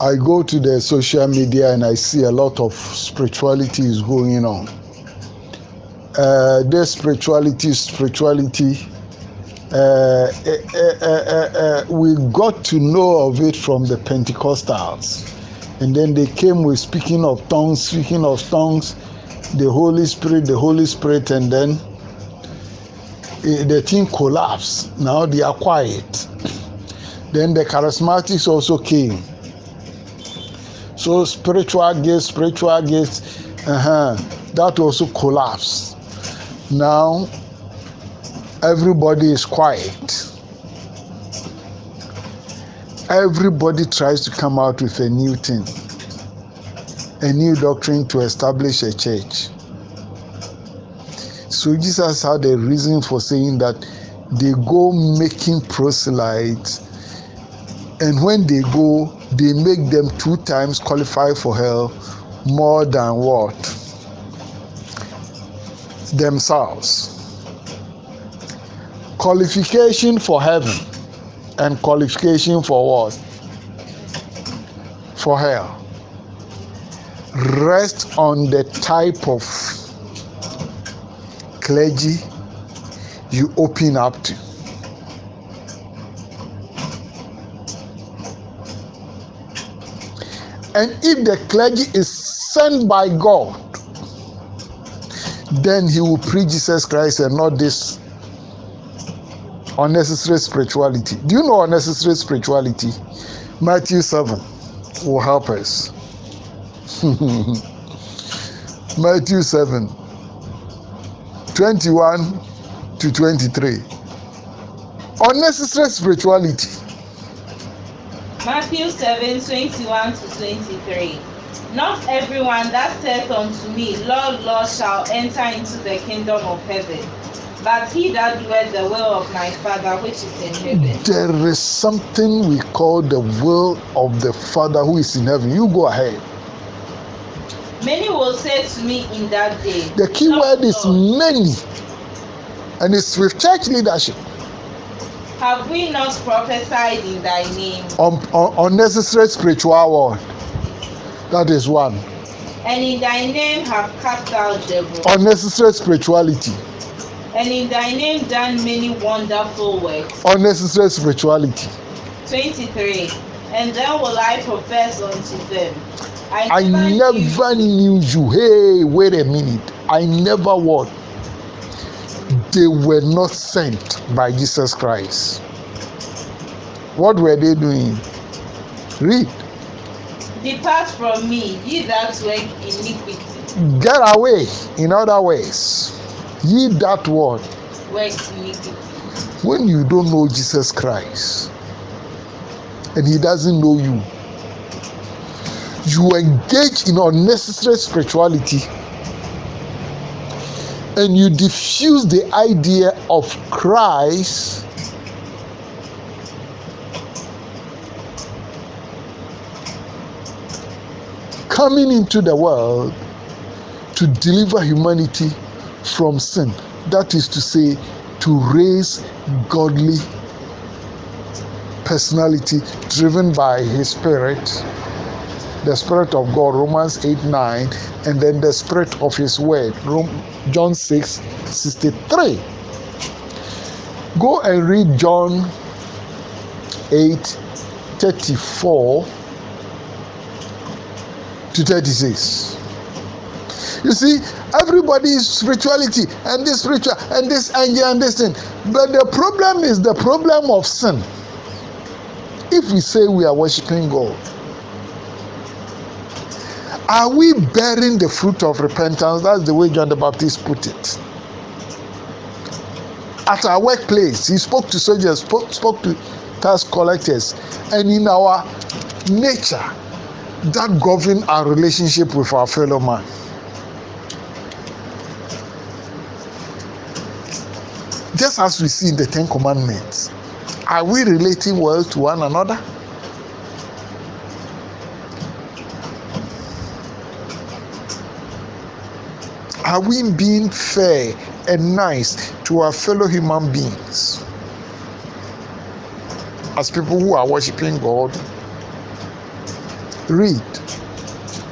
I go to the social media and I see a lot of spirituality is going on. Uh, this spirituality, spirituality, uh, uh, we got to know of it from the Pentecostals. And then they came with speaking of tongues, speaking of tongues, the Holy Spirit, the Holy Spirit, and then the thing collapsed. Now they are quiet. Then the charismatics also came. So spiritual gifts, spiritual gifts, uh-huh, that also collapsed. Now everybody is quiet. Everybody tries to come out with a new thing, a new doctrine to establish a church. So Jesus had a reason for saying that they go making proselytes, and when they go, they make them two times qualify for hell more than what? Themselves. Qualification for heaven and qualification for what? For hell. Rest on the type of clergy you open up to. And if the clergy is sent by God, then he will preach Jesus Christ and not this unnecessary spirituality. Do you know unnecessary spirituality? Matthew 7 will help us. Matthew 7 21 to 23. Unnecessary spirituality. Matthew 7 21 to 23. Not everyone that saith unto me, Lord, Lord, shall enter into the kingdom of heaven, but he that doeth the will of my Father which is in heaven. There is something we call the will of the Father who is in heaven. You go ahead. Many will say to me in that day. The key Lord, word is Lord, many, and it's with church leadership. Have we not prophesied in thy name? Un- un- unnecessary spiritual word. That is one. And in thy name have cast out devils? Unnecessary spirituality. And in thy name done many wonderful works? Unnecessary spirituality. 23. And then will I profess unto them, I I never, never knew knew you. Hey, wait a minute. I never what? They were not sent by Jesus Christ. What were they doing? Read. Depart from me, ye that work iniquity. Get away. In other ways, ye that word. Work iniquity. When you don't know Jesus Christ and he doesn't know you, you engage in unnecessary spirituality and you diffuse the idea of Christ coming into the world to deliver humanity from sin. That is to say, to raise godly personality driven by his spirit, the spirit of God, Romans 8 9, and then the spirit of his word, John 6 63. Go and read John 8 34 to 36. You see, everybody is spirituality and this spiritual and this angel and this thing. But the problem is the problem of sin. If we say we are worshiping God, are we bearing the fruit of repentance? That's the way John the Baptist put it. At our workplace, he spoke to soldiers, spoke, spoke to tax collectors, and in our nature, that govern our relationship with our fellow man. Just as we see in the Ten Commandments, are we relating well to one another? Are we being fair and nice to our fellow human beings? As people who are worshiping God, Read.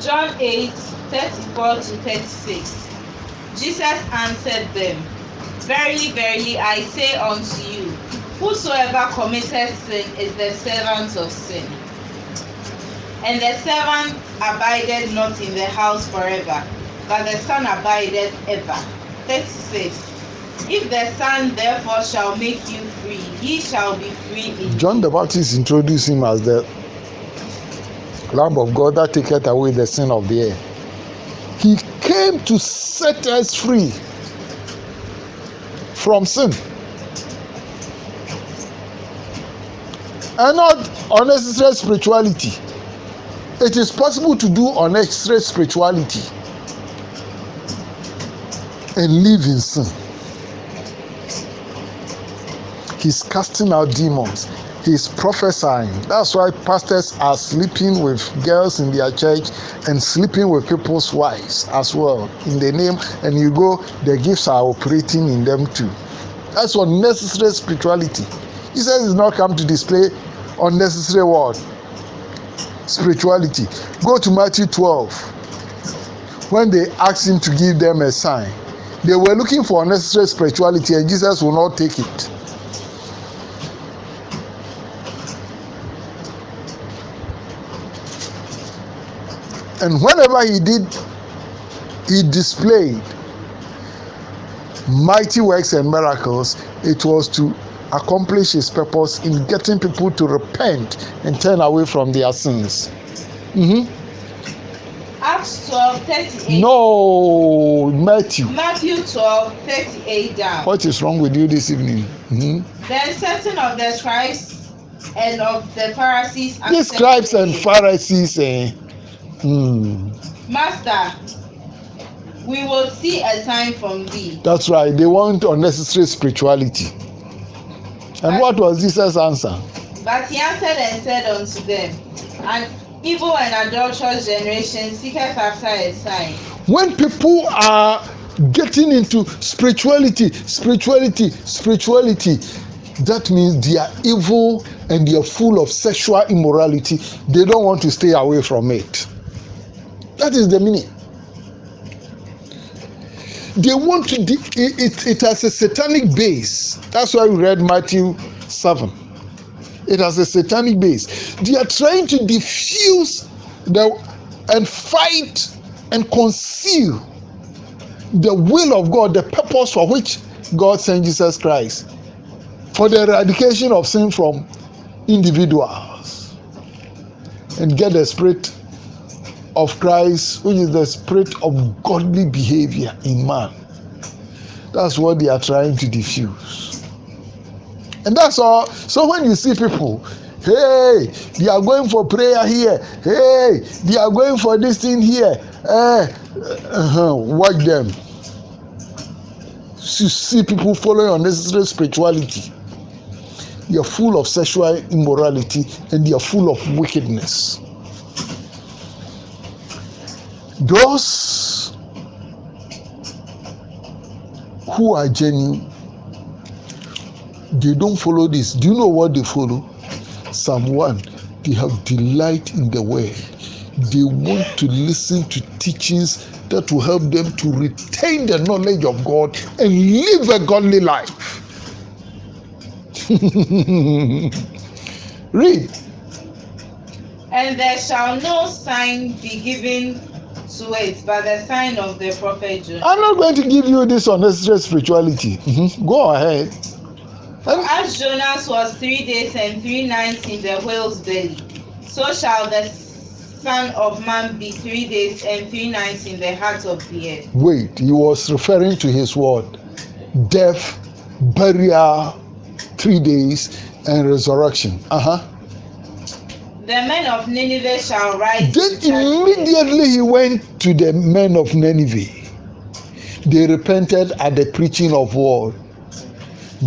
John 8 34 to 36. Jesus answered them, Verily, verily, I say unto you, whosoever committeth sin is the servant of sin. And the servant abideth not in the house forever, but the Son abideth ever. 36. If the Son therefore shall make you free, ye shall be free indeed. John the Baptist introduced him as the Lamb of God that taketh away the sin of the earth. He came to set us free from sin. And not unnecessary spirituality. It is possible to do unnecessary spirituality and live in sin. He's casting out demons. He's prophesying. That's why pastors are sleeping with girls in their church and sleeping with people's wives as well in the name. And you go, the gifts are operating in them too. That's unnecessary spirituality. He says is not come to display unnecessary word spirituality. Go to Matthew 12. When they asked him to give them a sign, they were looking for unnecessary spirituality, and Jesus will not take it. And whenever he did, he displayed mighty works and miracles, it was to accomplish his purpose in getting people to repent and turn away from their sins. Mm-hmm. Acts 12 38. No, Matthew. Matthew 12 38 down. What is wrong with you this evening? Mm-hmm. Then certain of the scribes and of the Pharisees These scribes and Pharisees, eh, mm, Master, we will see a sign from thee. that's right. They want unnecessary spirituality. And what was Jesus' answer? But he answered and said unto them, An evil and adulterous generation seeketh after a sign, when people are getting into spirituality spirituality spirituality that means they are evil and they are full of sexual immorality. They don't want to stay away from it. That is the meaning. They want to de- it, it, it has a satanic base. That's why we read matthew 7 it has a satanic base they are trying to diffuse the and fight and conceal the will of God, the purpose for which God sent Jesus Christ, for the eradication of sin from individuals, and get the spirit of Christ, which is the spirit of godly behavior in man. That's what they are trying to diffuse. And that's all. So when you see people, hey, they are going for prayer here, hey, they are going for this thing here, eh, uh-huh, watch them. you see people following unnecessary spirituality they are full of sexual immorality and they are full of wickedness those who are genuine they don't follow this do you know what they follow psalm 1 they have delight in the word they want to listen to teachings that will help them to retain the knowledge of god and live a godly life read and there shall no sign be given to it but the sign of the prophet Jonah. I'm not going to give you this unnecessary spirituality. Mhm. Go ahead. As Jonas was three days and three nights in the whale's belly, so shall the Son of Man be three days and three nights in the heart of the earth. Wait, he was referring to his word death, burial, three days, and resurrection. Uh huh. The men of Nineveh shall rise. Then immediately he went to the men of Nineveh. They repented at the preaching of what?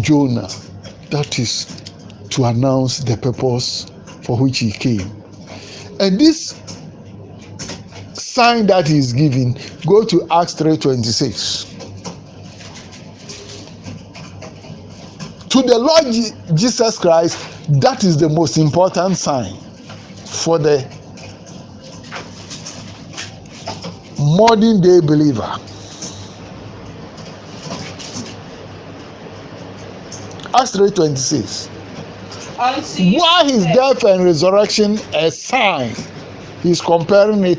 Jonah. That is to announce the purpose for which he came. And this sign that he is giving, go to Acts 3:26. To the Lord Jesus Christ, that is the most important sign for the modern day believer. Acts 3:26. Unto you Why his death and resurrection a sign? He's comparing it,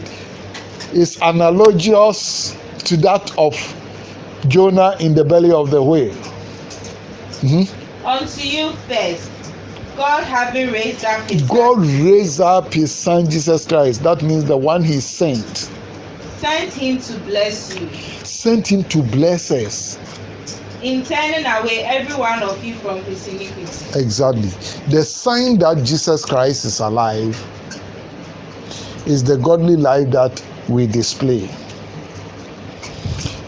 is analogous to that of Jonah in the belly of the whale. Mhm. Unto you first, God having raised up his God son, raised up his son Jesus Christ. That means the one he sent. sent him to bless you, Sent him to bless us. In turning away every one of you from his iniquity. Exactly. The sign that Jesus Christ is alive is the godly life that we display.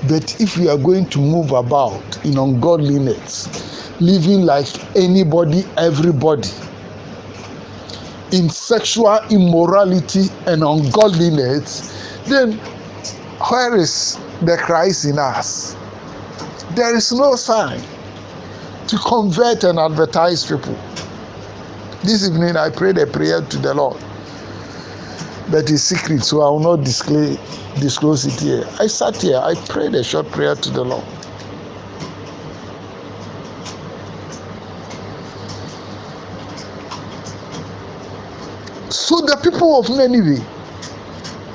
But if we are going to move about in ungodliness, living like anybody, everybody, in sexual immorality and ungodliness, then where is the Christ in us? There is no sign to convert and advertise people. This evening I prayed a prayer to the Lord, but it's secret, so I will not disclose, it here. I sat here, I prayed a short prayer to the Lord. So the people of Nineveh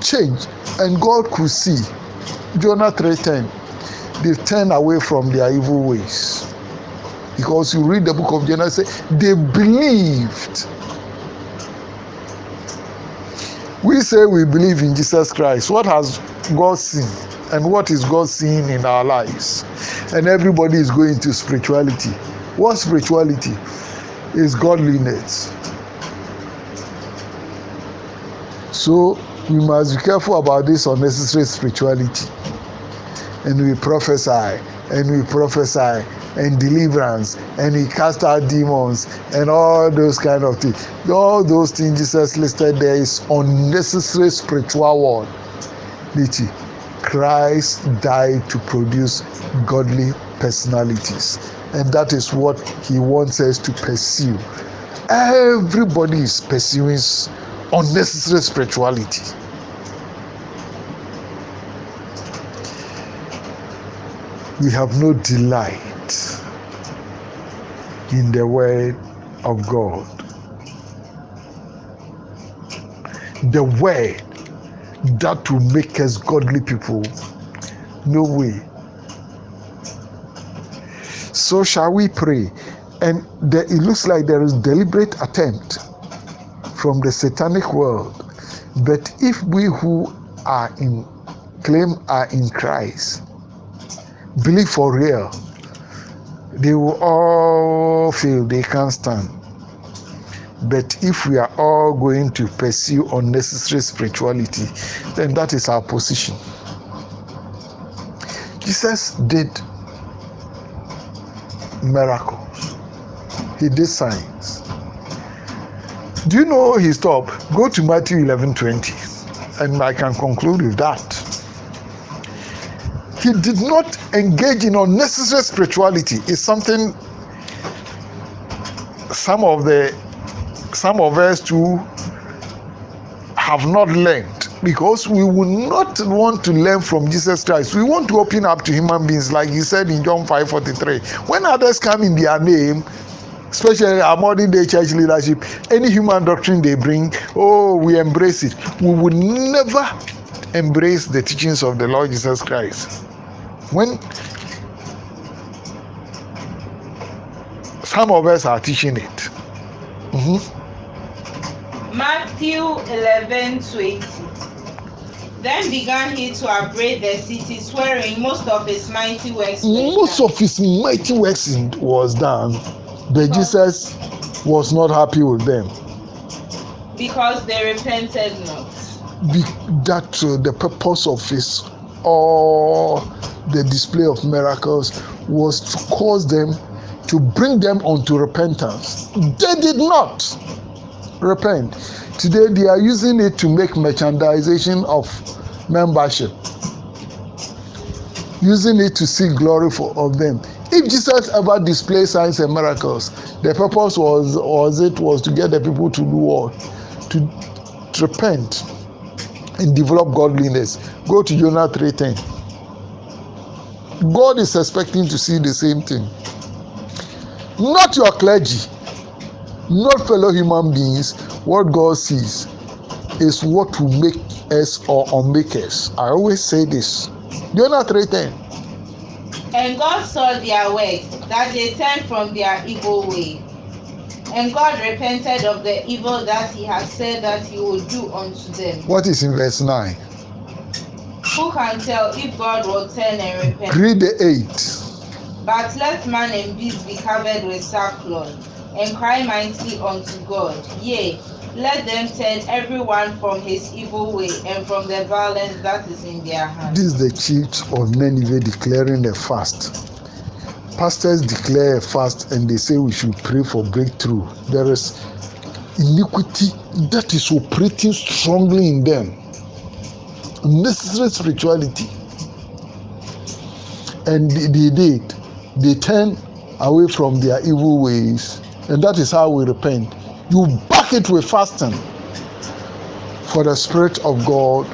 changed, and God could see. Jonah 3:10. They turn away from their evil ways. Because you read the book of Genesis, they believed. We say we believe in Jesus Christ. What has God seen? And what is God seeing in our lives? And everybody is going to spirituality. What spirituality? Is godliness. So we must be careful about this unnecessary spirituality. And we prophesy, and we prophesy, and deliverance, and we cast out demons, and all those kind of things. All those things Jesus listed there is unnecessary spiritual. Nichi. Christ died to produce godly personalities, and that is what he wants us to pursue. Everybody is pursuing unnecessary spirituality. We have no delight in the word of God. The word that will make us godly people. No way. So shall we pray? And it looks like there is deliberate attempt from the satanic world. But if we who are in claim are in Christ, believe for real, they will all fail, they can't stand. But if we are all going to pursue unnecessary spirituality, then that is our position. Jesus did miracles, he did signs. Do you know he stopped? Go to Matthew 11 20, and I can conclude with that. He did not engage in unnecessary spirituality. It's something some of the some of us too have not learned because we will not want to learn from Jesus Christ. We want to open up to human beings, like he said in John 5 43. When others come in their name, especially our modern day church leadership, any human doctrine they bring, oh, we embrace it. We will never embrace the teachings of the Lord Jesus Christ. When some of us are teaching it. Mhm. Matthew 11 20. Then began he to upbraid the cities wherein most of his mighty works Most done. of his mighty works was done, but Jesus was not happy with them. because they repented not. Be, that uh, the purpose of his all the display of miracles was to cause them to bring them unto repentance. They did not repent. Today they are using it to make merchandising of membership. using it to seek glory for of them. If Jesus ever displayed signs and miracles, the purpose was was it was to get the people to do what? To, to repent and develop godliness. Go to Jonah 3:10. God is expecting to see the same thing. Not your clergy, not fellow human beings. What God sees is what will make us or unmake us. I always say this. Jonah 3:10. And God saw their works, that they turned from their evil way. And God repented of the evil that he had said that he would do unto them. What is in verse 9? Who can tell if God will turn and repent? Read the 8. But let man and beast be covered with sackcloth, and cry mightily unto God. Yea, let them turn every one from his evil way, and from the violence that is in their hands. This is the chiefs of Nineveh declaring a fast. Pastors declare a fast and they say we should pray for breakthrough. There is iniquity that is operating strongly in them. Necessary spirituality. And they, did. They turn away from their evil ways. And that is how we repent. You back it with fasting for the Spirit of God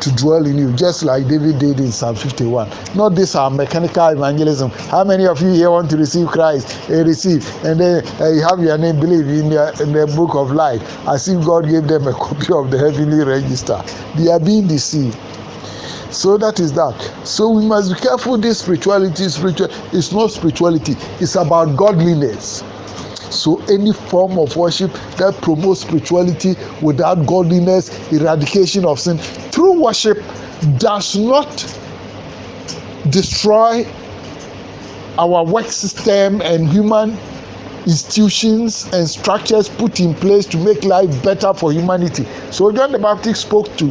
to dwell in you, just like David did in Psalm 51. Not this our mechanical evangelism. How many of you here want to receive Christ? Uh, receive, and then uh, you have your name believe in the, in the book of life, as if God gave them a copy of the heavenly register. They are being deceived. So that is that. So we must be careful. This spirituality, spiritual, it's not spirituality. It's about godliness. So any form of worship that promotes spirituality without godliness, eradication of sin through worship does not destroy our work system and human institutions and structures put in place to make life better for humanity. So John the Baptist spoke to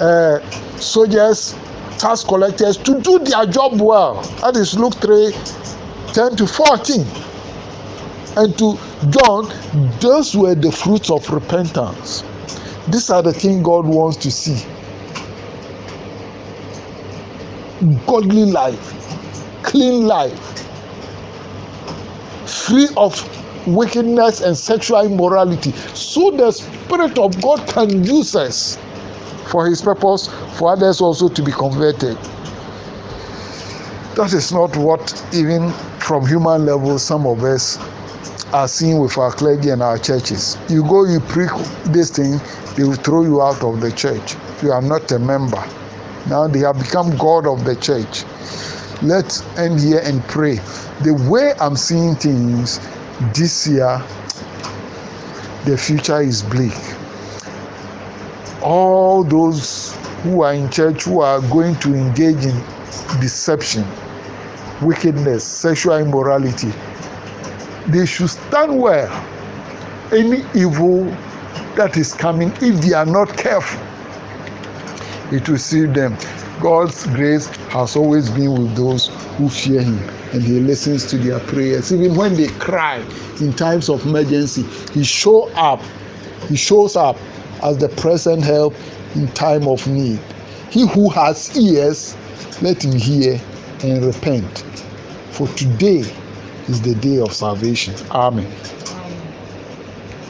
uh, soldiers, tax collectors to do their job well. That is Luke 3 10 to 14 and to John, those were the fruits of repentance. These are the things God wants to see. Godly life, clean life, free of wickedness and sexual immorality, so the Spirit of God can use us for His purpose, for others also to be converted. That is not what, even from human level, some of us are seen with our clergy and our churches. You go, you preach this thing, they will throw you out of the church. You are not a member. Now they have become God of the church. Let's end here and pray. The way I'm seeing things this year, the future is bleak. All those who are in church who are going to engage in deception, wickedness, sexual immorality, they should stand well. Any evil that is coming, if they are not careful, it will see them. God's grace has always been with those who fear Him, and He listens to their prayers. Even when they cry in times of emergency, He show up. He shows up as the present help in time of need. He who has ears, let him hear and repent. For today is the day of salvation. Amen.